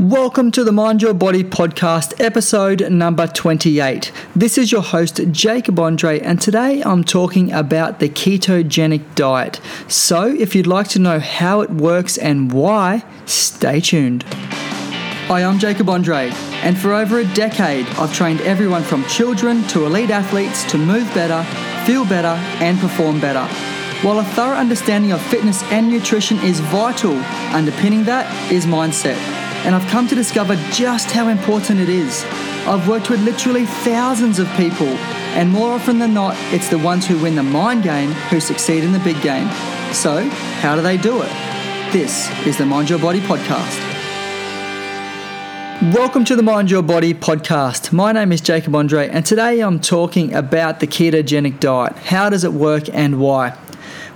Welcome to the Mind Your Body podcast, episode number 28. This is your host, Jacob Andreae, and today I'm talking about the ketogenic diet. So, if you'd like to know how it works and why, stay tuned. Hi, I'm Jacob Andreae, and for over a decade, I've trained everyone from children to elite athletes to move better, feel better, and perform better. While a thorough understanding of fitness and nutrition is vital, underpinning that is mindset and I've come to discover just how important it is. I've worked with literally thousands of people, and more often than not, it's the ones who win the mind game who succeed in the big game. So, how do they do it? This is the Mind Your Body podcast. Welcome to the Mind Your Body podcast. My name is Jacob Andreae, and today I'm talking about the ketogenic diet. How does it work and why?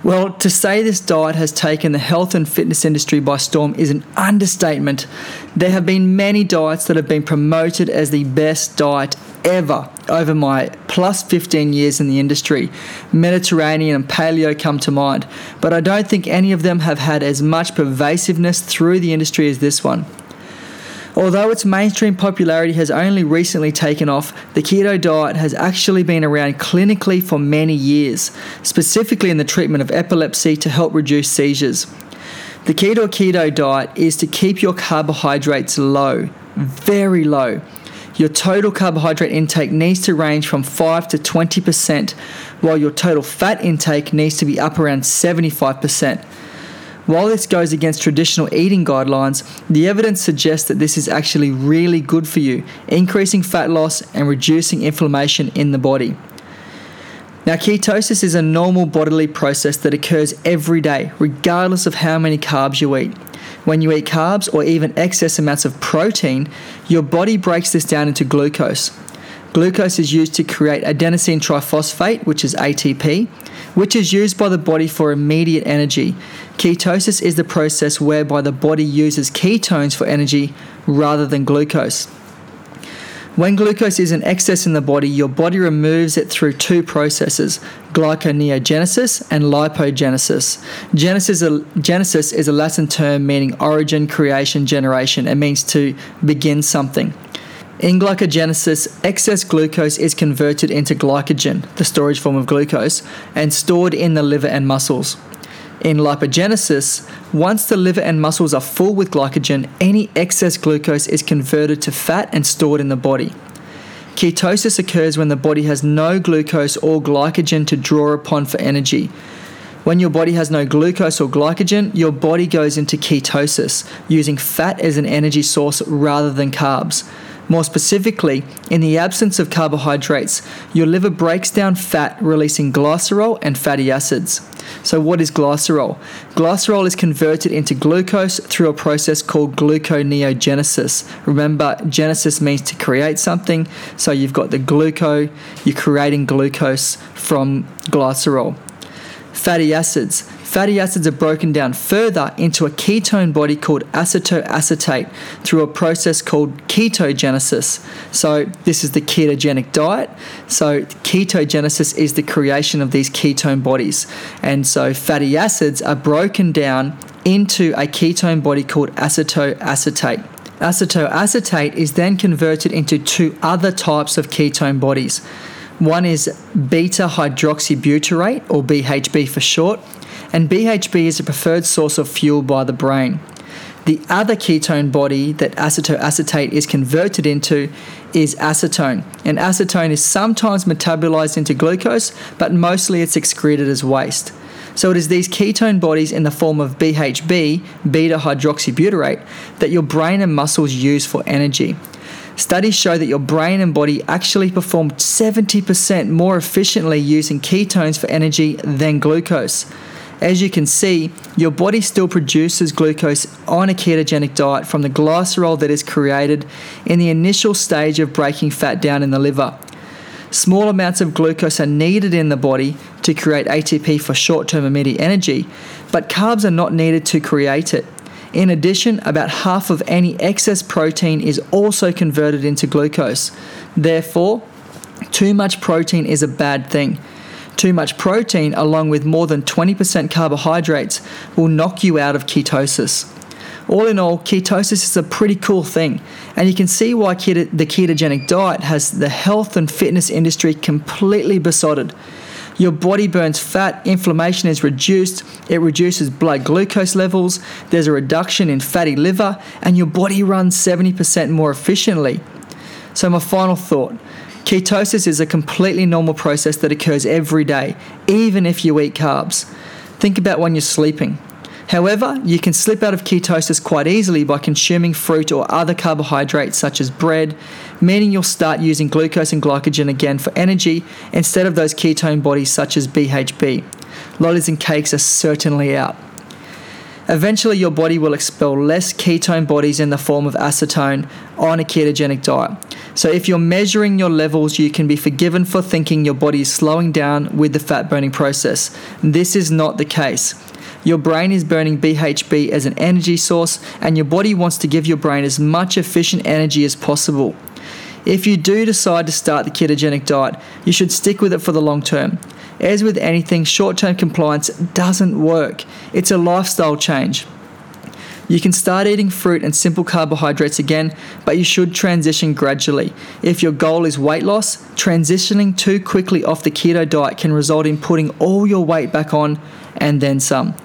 Well, to say this diet has taken the health and fitness industry by storm is an understatement. There have been many diets that have been promoted as the best diet ever over my plus 15 years in the industry. Mediterranean and paleo come to mind, but I don't think any of them have had as much pervasiveness through the industry as this one. Although its mainstream popularity has only recently taken off, the keto diet has actually been around clinically for many years, specifically in the treatment of epilepsy to help reduce seizures. The keto keto diet is to keep your carbohydrates low, very low. Your total carbohydrate intake needs to range from 5 to 20%, while your total fat intake needs to be up around 75%. While this goes against traditional eating guidelines, the evidence suggests that this is actually really good for you, increasing fat loss and reducing inflammation in the body. Now, ketosis is a normal bodily process that occurs every day, regardless of how many carbs you eat. When you eat carbs or even excess amounts of protein, your body breaks this down into glucose. Glucose is used to create adenosine triphosphate, which is ATP, which is used by the body for immediate energy. Ketosis is the process whereby the body uses ketones for energy rather than glucose. When glucose is in excess in the body, your body removes it through two processes glyconeogenesis and lipogenesis. Genesis, genesis is a Latin term meaning origin, creation, generation. It means to begin something. In glycogenesis, excess glucose is converted into glycogen, the storage form of glucose, and stored in the liver and muscles. In lipogenesis, once the liver and muscles are full with glycogen, any excess glucose is converted to fat and stored in the body. Ketosis occurs when the body has no glucose or glycogen to draw upon for energy. When your body has no glucose or glycogen, your body goes into ketosis, using fat as an energy source rather than carbs. More specifically, in the absence of carbohydrates, your liver breaks down fat, releasing glycerol and fatty acids. So, what is glycerol? Glycerol is converted into glucose through a process called gluconeogenesis. Remember, genesis means to create something, so you've got the gluco, you're creating glucose from glycerol. Fatty acids. Fatty acids are broken down further into a ketone body called acetoacetate through a process called ketogenesis. So, this is the ketogenic diet. So, ketogenesis is the creation of these ketone bodies. And so, fatty acids are broken down into a ketone body called acetoacetate. Acetoacetate is then converted into two other types of ketone bodies. One is beta hydroxybutyrate, or BHB for short, and BHB is a preferred source of fuel by the brain. The other ketone body that acetoacetate is converted into is acetone, and acetone is sometimes metabolized into glucose, but mostly it's excreted as waste. So it is these ketone bodies in the form of BHB, beta hydroxybutyrate, that your brain and muscles use for energy. Studies show that your brain and body actually perform 70% more efficiently using ketones for energy than glucose. As you can see, your body still produces glucose on a ketogenic diet from the glycerol that is created in the initial stage of breaking fat down in the liver. Small amounts of glucose are needed in the body to create ATP for short term immediate energy, but carbs are not needed to create it. In addition, about half of any excess protein is also converted into glucose. Therefore, too much protein is a bad thing. Too much protein, along with more than 20% carbohydrates, will knock you out of ketosis. All in all, ketosis is a pretty cool thing, and you can see why keto- the ketogenic diet has the health and fitness industry completely besotted. Your body burns fat, inflammation is reduced, it reduces blood glucose levels, there's a reduction in fatty liver, and your body runs 70% more efficiently. So, my final thought ketosis is a completely normal process that occurs every day, even if you eat carbs. Think about when you're sleeping. However, you can slip out of ketosis quite easily by consuming fruit or other carbohydrates such as bread, meaning you'll start using glucose and glycogen again for energy instead of those ketone bodies such as BHB. Lollies and cakes are certainly out. Eventually, your body will expel less ketone bodies in the form of acetone on a ketogenic diet. So, if you're measuring your levels, you can be forgiven for thinking your body is slowing down with the fat burning process. This is not the case. Your brain is burning BHB as an energy source, and your body wants to give your brain as much efficient energy as possible. If you do decide to start the ketogenic diet, you should stick with it for the long term. As with anything, short term compliance doesn't work, it's a lifestyle change. You can start eating fruit and simple carbohydrates again, but you should transition gradually. If your goal is weight loss, transitioning too quickly off the keto diet can result in putting all your weight back on and then some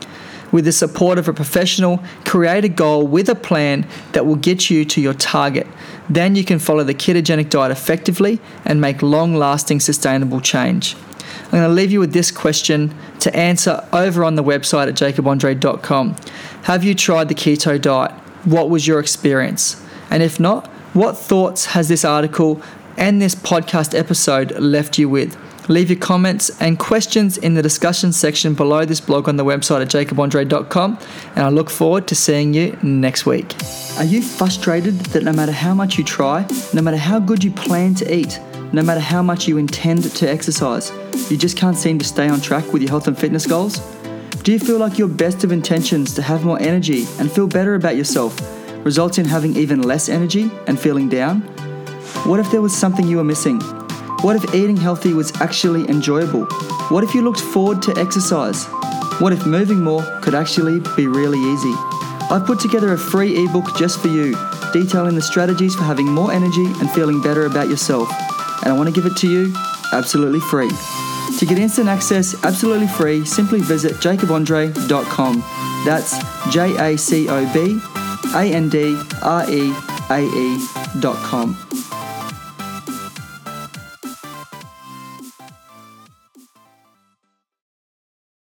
with the support of a professional, create a goal with a plan that will get you to your target. Then you can follow the ketogenic diet effectively and make long lasting sustainable change. I'm going to leave you with this question to answer over on the website at jacobandreae.com. Have you tried the keto diet? What was your experience? And if not, what thoughts has this article and this podcast episode left you with? Leave your comments and questions in the discussion section below this blog on the website at jacobandreae.com, and I look forward to seeing you next week. Are you frustrated that no matter how much you try, no matter how good you plan to eat, no matter how much you intend to exercise, you just can't seem to stay on track with your health and fitness goals? Do you feel like your best of intentions to have more energy and feel better about yourself results in having even less energy and feeling down? What if there was something you were missing? What if eating healthy was actually enjoyable? What if you looked forward to exercise? What if moving more could actually be really easy? I've put together a free ebook just for you, detailing the strategies for having more energy and feeling better about yourself. And I want to give it to you absolutely free. To get instant access absolutely free, simply visit jacobandreae.com. That's J A C O B A N D R E A E.com.